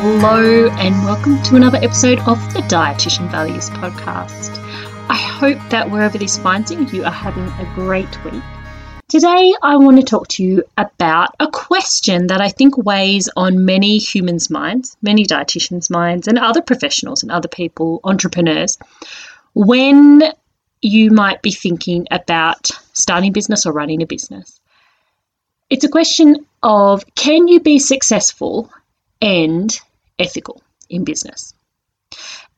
Hello, and welcome to another episode of the Dietitian Values Podcast. I hope that wherever this finds you, you are having a great week. Today, I want to talk to you about a question that I think weighs on many humans' minds, many dietitians' minds, and other professionals and other people, entrepreneurs, when you might be thinking about starting business or running a business. It's a question of can you be successful and ethical in business?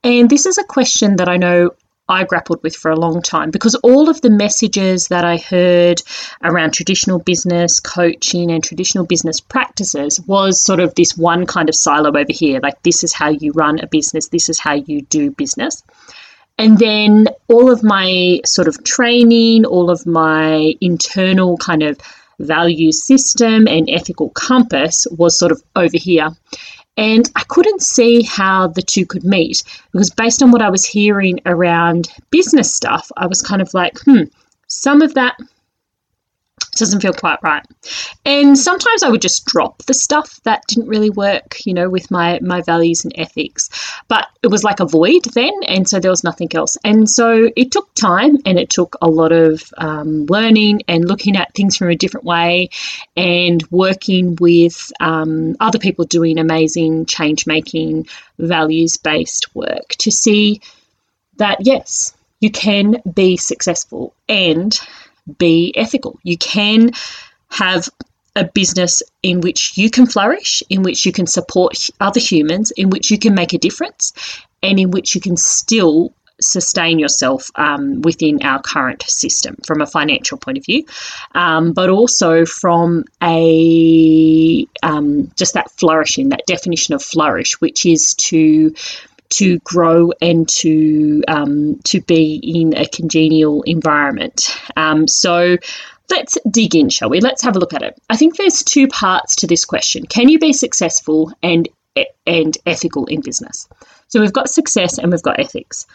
And this is a question that I know I grappled with for a long time because all of the messages that I heard around traditional business coaching and traditional business practices was sort of this one kind of silo over here like, this is how you run a business, this is how you do business. And then all of my sort of training, all of my internal kind of value system and ethical compass was sort of over here. And I couldn't see how the two could meet because, based on what I was hearing around business stuff, I was kind of like, hmm, some of that doesn't feel quite right. And sometimes I would just drop the stuff that didn't really work, you know, with my my values and ethics. But it was like a void then, and so there was nothing else. And so it took time, and it took a lot of um, learning and looking at things from a different way, and working with um, other people doing amazing change making, values based work to see that yes, you can be successful and be ethical. You can have a business in which you can flourish, in which you can support other humans, in which you can make a difference, and in which you can still sustain yourself um, within our current system from a financial point of view, um, but also from a um, just that flourishing, that definition of flourish, which is to to grow and to um, to be in a congenial environment. Um, so let's dig in, shall we? Let's have a look at it. I think there's two parts to this question: Can you be successful and and ethical in business? So we've got success and we've got ethics.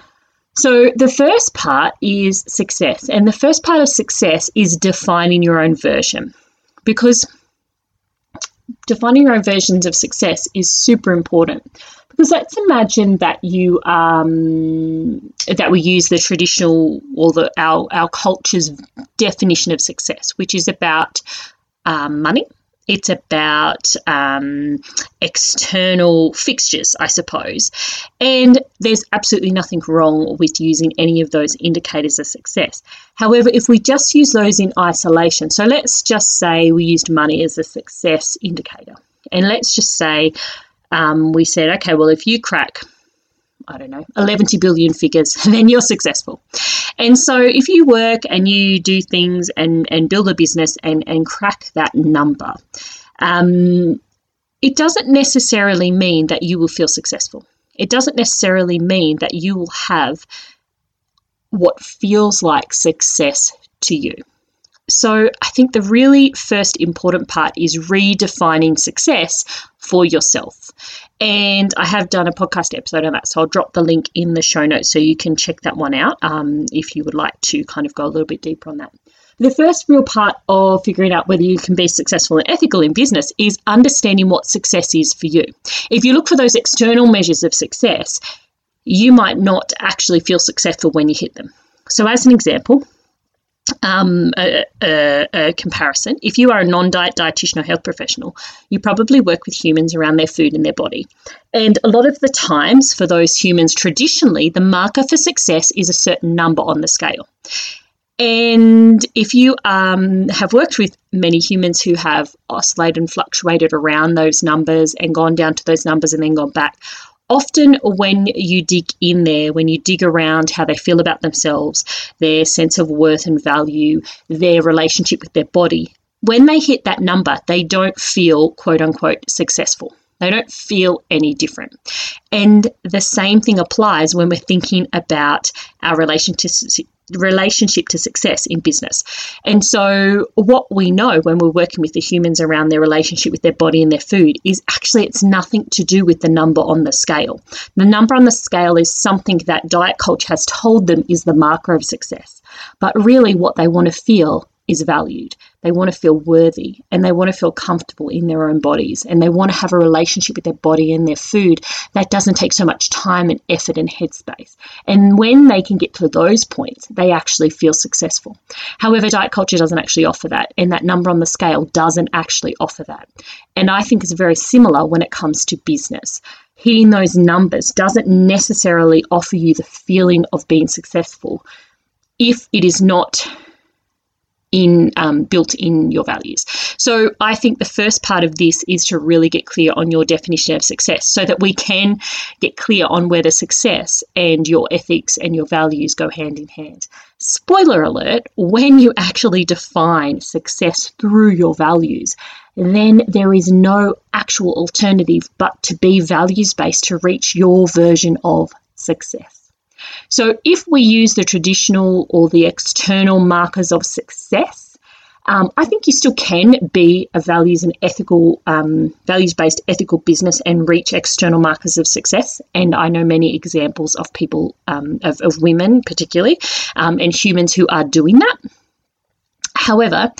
So the first part is success, and the first part of success is defining your own version, because defining your own versions of success is super important because let's imagine that you um, that we use the traditional or the our our culture's definition of success, which is about um, money. It's about um, external fixtures, I suppose. And there's absolutely nothing wrong with using any of those indicators of success. However, if we just use those in isolation, so let's just say we used money as a success indicator. And let's just say um, we said, okay, well, if you crack, I don't know, 11 billion figures, then you're successful. And so if you work and you do things and, and build a business and, and crack that number, um, it doesn't necessarily mean that you will feel successful. It doesn't necessarily mean that you will have what feels like success to you. So, I think the really first important part is redefining success for yourself. And I have done a podcast episode on that, so I'll drop the link in the show notes so you can check that one out um, if you would like to kind of go a little bit deeper on that. The first real part of figuring out whether you can be successful and ethical in business is understanding what success is for you. If you look for those external measures of success, you might not actually feel successful when you hit them. So, as an example, um, a, a, a, comparison. If you are a non diet dietitian or health professional, you probably work with humans around their food and their body. And a lot of the times, for those humans, traditionally, the marker for success is a certain number on the scale. And if you um, have worked with many humans who have oscillated and fluctuated around those numbers and gone down to those numbers and then gone back, often when you dig in there, when you dig around how they feel about themselves, their sense of worth and value, their relationship with their body, when they hit that number, they don't feel quote unquote successful. They don't feel any different. And the same thing applies when we're thinking about our relation to relationship to success in business. And so what we know when we're working with the humans around their relationship with their body and their food is actually it's nothing to do with the number on the scale. The number on the scale is something that diet culture has told them is the marker of success. But really what they want to feel is valued. They want to feel worthy and they want to feel comfortable in their own bodies and they want to have a relationship with their body and their food that doesn't take so much time and effort and headspace. And when they can get to those points, they actually feel successful. However, diet culture doesn't actually offer that, and that number on the scale doesn't actually offer that. And I think it's very similar when it comes to business hitting those numbers doesn't necessarily offer you the feeling of being successful if it is not in um, built in your values. So I think the first part of this is to really get clear on your definition of success, so that we can get clear on whether success and your ethics and your values go hand in hand. Spoiler alert: when you actually define success through your values, then there is no actual alternative but to be values based to reach your version of success. So, if we use the traditional or the external markers of success, um, I think you still can be a values and ethical, um, values based ethical business and reach external markers of success. And I know many examples of people, um, of, of, women particularly, um, and humans who are doing that. However,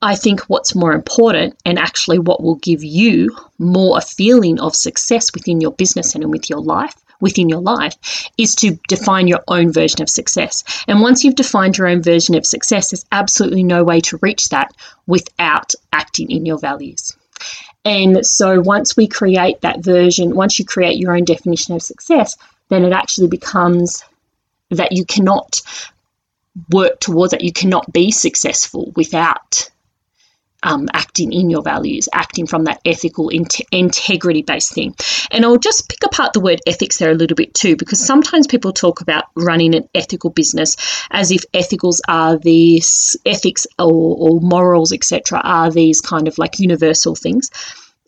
I think what's more important and actually what will give you more a feeling of success within your business and with your life within your life is to define your own version of success. And once you've defined your own version of success, there's absolutely no way to reach that without acting in your values. And so once we create that version, once you create your own definition of success, then it actually becomes that you cannot work towards that. You cannot be successful without um, acting in your values, acting from that ethical, integrity based thing. And I'll just pick apart the word ethics there a little bit too, because sometimes people talk about running an ethical business as if ethicals are these ethics or, or morals, etc., are these kind of like universal things.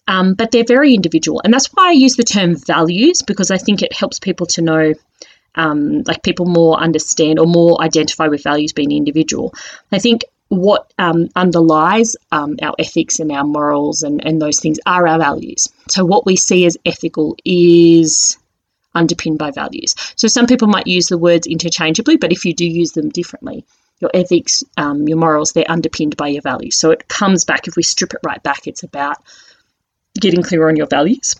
Um, but they're very individual. And that's why I use the term values, because I think it helps people to know. Um, like people more understand or more identify with values being individual. I think what um, underlies um, our ethics and our morals and, and those things are our values. So, what we see as ethical is underpinned by values. So, some people might use the words interchangeably, but if you do use them differently, your ethics, um, your morals, they're underpinned by your values. So, it comes back, if we strip it right back, it's about getting clear on your values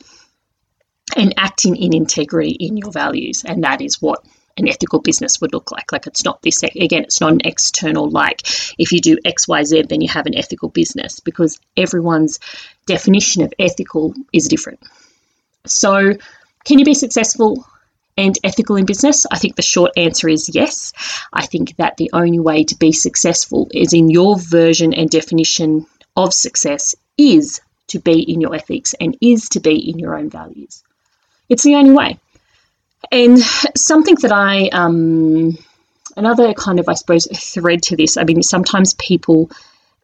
and acting in integrity in your values. And that is what an ethical business would look like. Like it's not this, again, it's not an external, like if you do X, Y, Z, then you have an ethical business because everyone's definition of ethical is different. So, can you be successful and ethical in business? I think the short answer is yes. I think that the only way to be successful is in your version and definition of success is to be in your ethics and is to be in your own values. It's the only way. And something that I, um, another kind of, I suppose, thread to this, I mean, sometimes people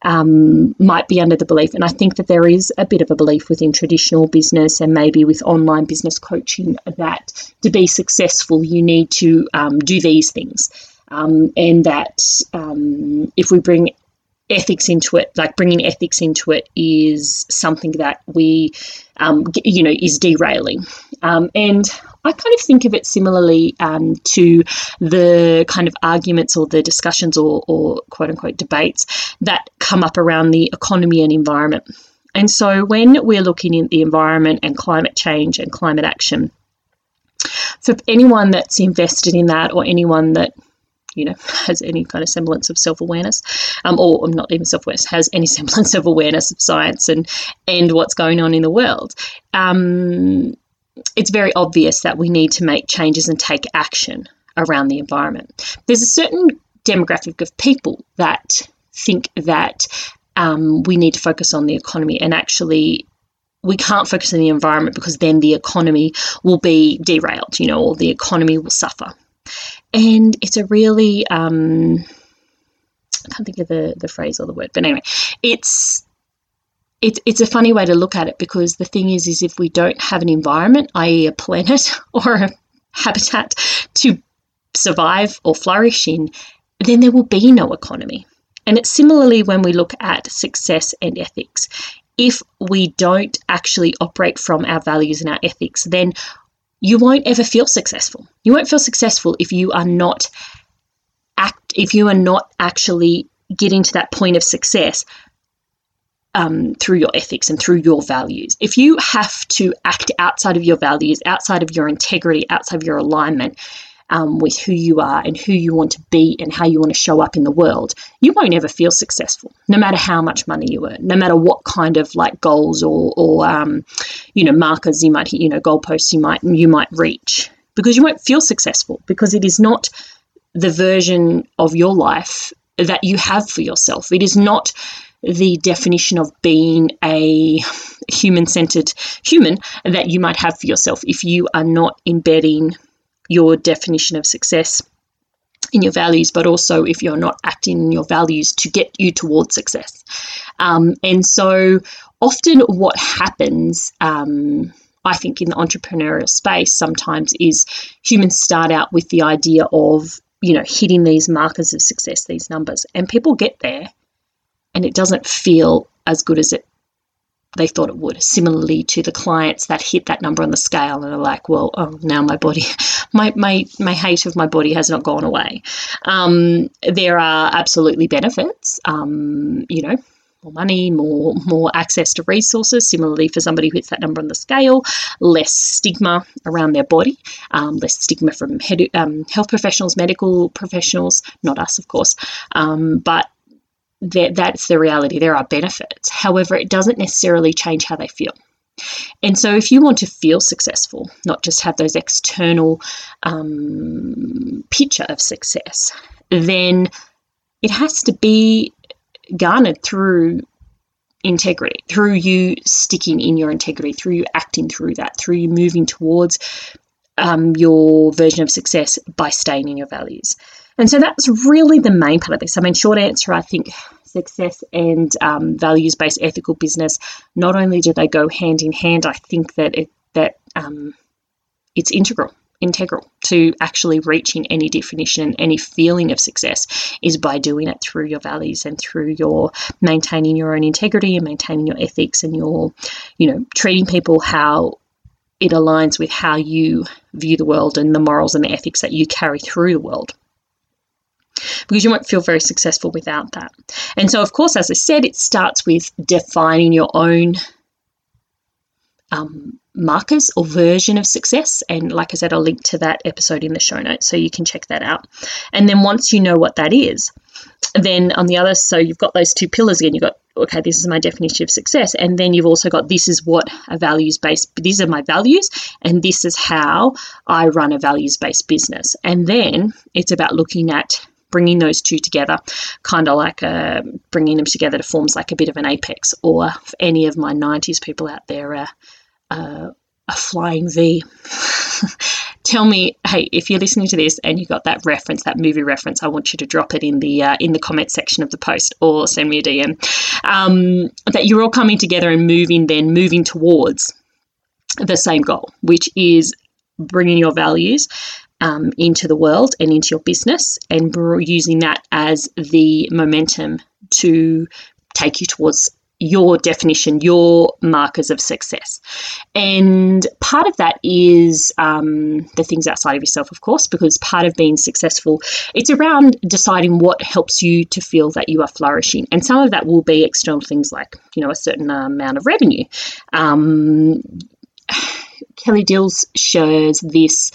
um, might be under the belief, and I think that there is a bit of a belief within traditional business and maybe with online business coaching that to be successful, you need to um, do these things. Um, and that um, if we bring ethics into it, like bringing ethics into it, is something that we, um, you know, is derailing. Um, and I kind of think of it similarly um, to the kind of arguments or the discussions or, or quote unquote debates that come up around the economy and environment. And so when we're looking at the environment and climate change and climate action, for anyone that's invested in that or anyone that you know has any kind of semblance of self-awareness um, or not even self-awareness has any semblance of awareness of science and and what's going on in the world um, it's very obvious that we need to make changes and take action around the environment. There's a certain demographic of people that think that um, we need to focus on the economy and actually we can't focus on the environment because then the economy will be derailed, you know, or the economy will suffer. And it's a really um, I can't think of the, the phrase or the word, but anyway, it's it's it's a funny way to look at it because the thing is is if we don't have an environment, i.e. a planet or a habitat to survive or flourish in, then there will be no economy. And it's similarly when we look at success and ethics. If we don't actually operate from our values and our ethics, then you won't ever feel successful. You won't feel successful if you are not act if you are not actually getting to that point of success um, through your ethics and through your values. If you have to act outside of your values, outside of your integrity, outside of your alignment, um, with who you are and who you want to be and how you want to show up in the world, you won't ever feel successful, no matter how much money you earn, no matter what kind of like goals or, or um, you know, markers you might hit, you know, goalposts you might you might reach, because you won't feel successful because it is not the version of your life that you have for yourself. It is not the definition of being a human centered human that you might have for yourself if you are not embedding your definition of success in your values, but also if you're not acting in your values to get you towards success. Um, and so often what happens, um, I think, in the entrepreneurial space sometimes is humans start out with the idea of, you know, hitting these markers of success, these numbers, and people get there and it doesn't feel as good as it they thought it would. Similarly to the clients that hit that number on the scale and are like, well, oh, now my body, my, my, my hate of my body has not gone away. Um, there are absolutely benefits, um, you know, more money, more more access to resources. Similarly, for somebody who hits that number on the scale, less stigma around their body, um, less stigma from head, um, health professionals, medical professionals, not us, of course, um, but that that's the reality. There are benefits. However, it doesn't necessarily change how they feel. And so, if you want to feel successful, not just have those external um, picture of success, then it has to be garnered through integrity, through you sticking in your integrity, through you acting through that, through you moving towards um, your version of success by staying in your values. And so that's really the main part of this. I mean, short answer, I think success and um, values based ethical business, not only do they go hand in hand, I think that it, that um, it's integral integral to actually reaching any definition, any feeling of success is by doing it through your values and through your maintaining your own integrity and maintaining your ethics and your, you know, treating people how it aligns with how you view the world and the morals and the ethics that you carry through the world because you won't feel very successful without that. And so, of course, as I said, it starts with defining your own um, markers or version of success. And like I said, I'll link to that episode in the show notes so you can check that out. And then once you know what that is, then on the other, so you've got those two pillars again. You've got, okay, this is my definition of success. And then you've also got, this is what a values based, these are my values, and this is how I run a values based business. And then it's about looking at bringing those two together, kind of like uh, bringing them together to forms like a bit of an apex, or for any of my 90s people out there, uh, uh, a flying V. Tell me, hey, if you're listening to this and you got that reference, that movie reference, I want you to drop it in the uh, in the comment section of the post or send me a DM. Um, that you're all coming together and moving, then moving towards the same goal, which is bringing your values um, into the world and into your business and using that as the momentum to take you towards your definition, your markers of success. And part of that is um, the things outside of yourself, of course, because part of being successful, it's around deciding what helps you to feel that you are flourishing. And some of that will be external things like, you know, a certain amount of revenue. Um, Kelly Diels shares this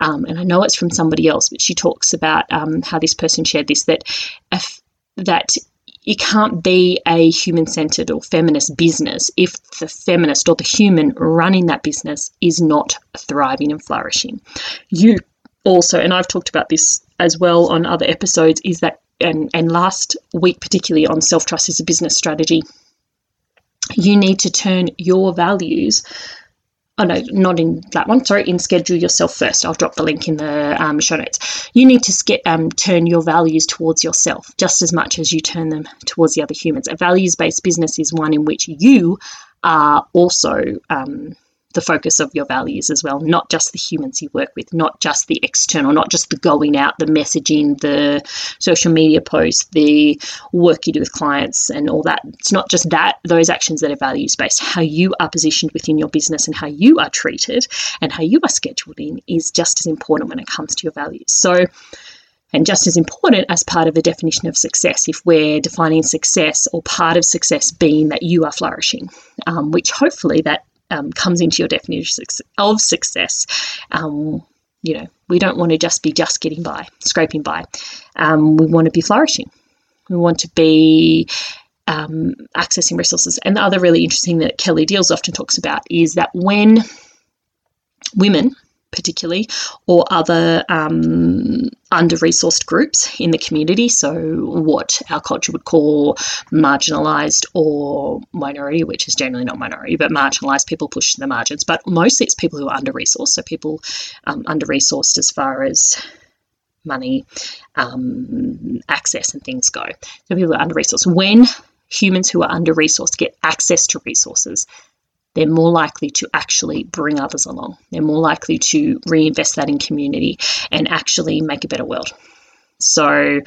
um, and I know it's from somebody else, but she talks about um, how this person shared this that if, that you can't be a human centered or feminist business if the feminist or the human running that business is not thriving and flourishing. You also, and I've talked about this as well on other episodes, is that, and, and last week, particularly on self trust as a business strategy, you need to turn your values oh no, not in that one, sorry, in Schedule Yourself First. I'll drop the link in the um, show notes. You need to get, um, turn your values towards yourself just as much as you turn them towards the other humans. A values based business is one in which you are also. Um, the focus of your values as well, not just the humans you work with, not just the external, not just the going out, the messaging, the social media posts, the work you do with clients and all that. It's not just that, those actions that are values based. How you are positioned within your business and how you are treated and how you are scheduled in is just as important when it comes to your values. So, and just as important as part of the definition of success, if we're defining success or part of success being that you are flourishing, um, which hopefully that um, comes into your definition of success. Um, you know, we don't want to just be just getting by, scraping by. Um, we want to be flourishing. We want to be um, accessing resources. And the other really interesting that Kelly Diels often talks about is that when women particularly, or other um, under resourced groups in the community. So, what our culture would call marginalised or minority, which is generally not minority, but marginalised people pushed to the margins. But mostly it's people who are under resourced, so people um, under resourced as far as money, um, access, and things go. So, people are under resourced. When humans who are under resourced get access to resources, they're more likely to actually bring others along. They're more likely to reinvest that in community and actually make a better world. So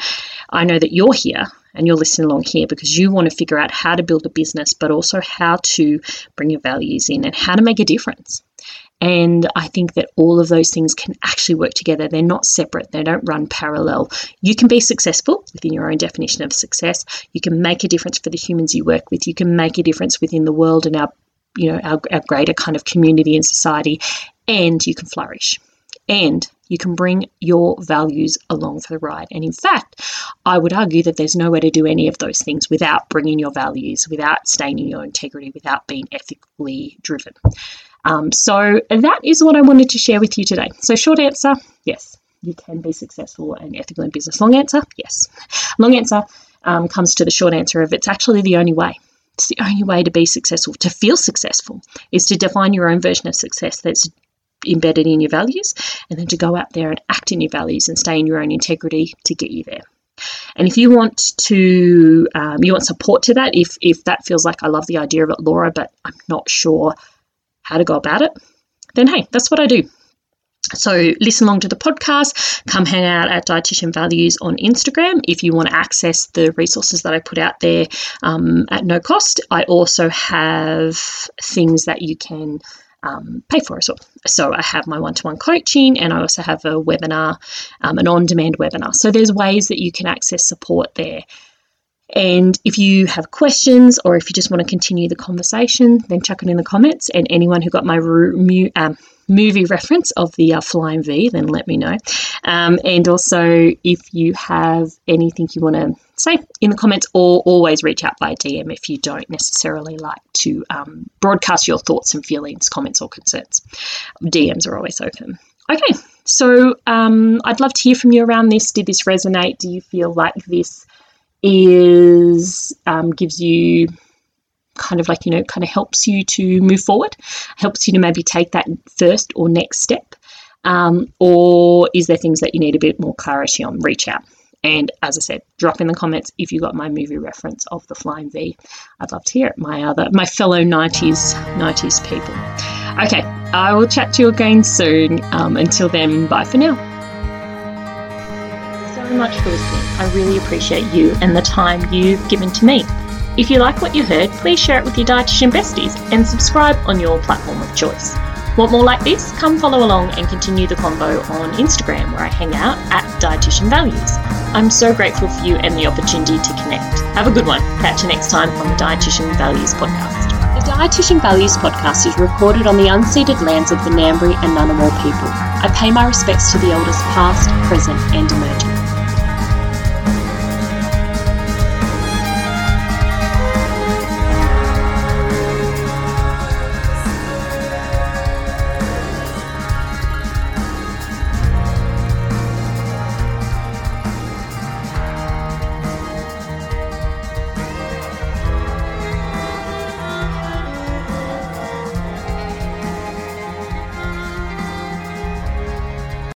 I know that you're here and you're listening along here because you want to figure out how to build a business, but also how to bring your values in and how to make a difference. And I think that all of those things can actually work together. They're not separate, they don't run parallel. You can be successful within your own definition of success. You can make a difference for the humans you work with. You can make a difference within the world and our you know our, our greater kind of community and society and you can flourish and you can bring your values along for the ride. And in fact, I would argue that there's no way to do any of those things without bringing your values, without staying in your integrity, without being ethically driven. Um, so that is what I wanted to share with you today. So, short answer yes, you can be successful and ethical in business. Long answer yes. Long answer um, comes to the short answer of it's actually the only way. It's the only way to be successful, to feel successful, is to define your own version of success that's embedded in your values and then to go out there and act in your values and stay in your own integrity to get you there. And if you want to, um, you want support to that, if, if that feels like I love the idea of it, Laura, but I'm not sure how to go about it, then hey, that's what I do. So listen along to the podcast. Come hang out at Dietitian Values on Instagram if you want to access the resources that I put out there um, at no cost. I also have things that you can um, pay for as well. So I have my one-to-one coaching, and I also have a webinar, um, an on-demand webinar. So there's ways that you can access support there. And if you have questions or if you just want to continue the conversation, then chuck it in the comments. And anyone who got my um, movie reference of the uh, Flying V, then let me know. Um, and also, if you have anything you want to say in the comments, or always reach out by DM if you don't necessarily like to um, broadcast your thoughts and feelings, comments, or concerns. DMs are always open. Okay, so um, I'd love to hear from you around this. Did this resonate? Do you feel like this is um, gives you kind of like, you know, kind of helps you to move forward, helps you to maybe take that first or next step? Um, or is there things that you need a bit more clarity on? Reach out. And as I said, drop in the comments if you got my movie reference of the Flying V. I'd love to hear it. My other, my fellow 90s, 90s people. Okay, I will chat to you again soon. Um, until then, bye for now. So much for listening. I really appreciate you and the time you've given to me. If you like what you heard, please share it with your dietitian besties and subscribe on your platform of choice. Want more like this? Come follow along and continue the convo on Instagram where I hang out at Dietitian Values. I'm so grateful for you and the opportunity to connect. Have a good one. Catch you next time on the Dietitian Values Podcast. The Dietitian Values Podcast is recorded on the unceded lands of the Ngambri and Ngunnawal people. I pay my respects to the elders past, present and emerging.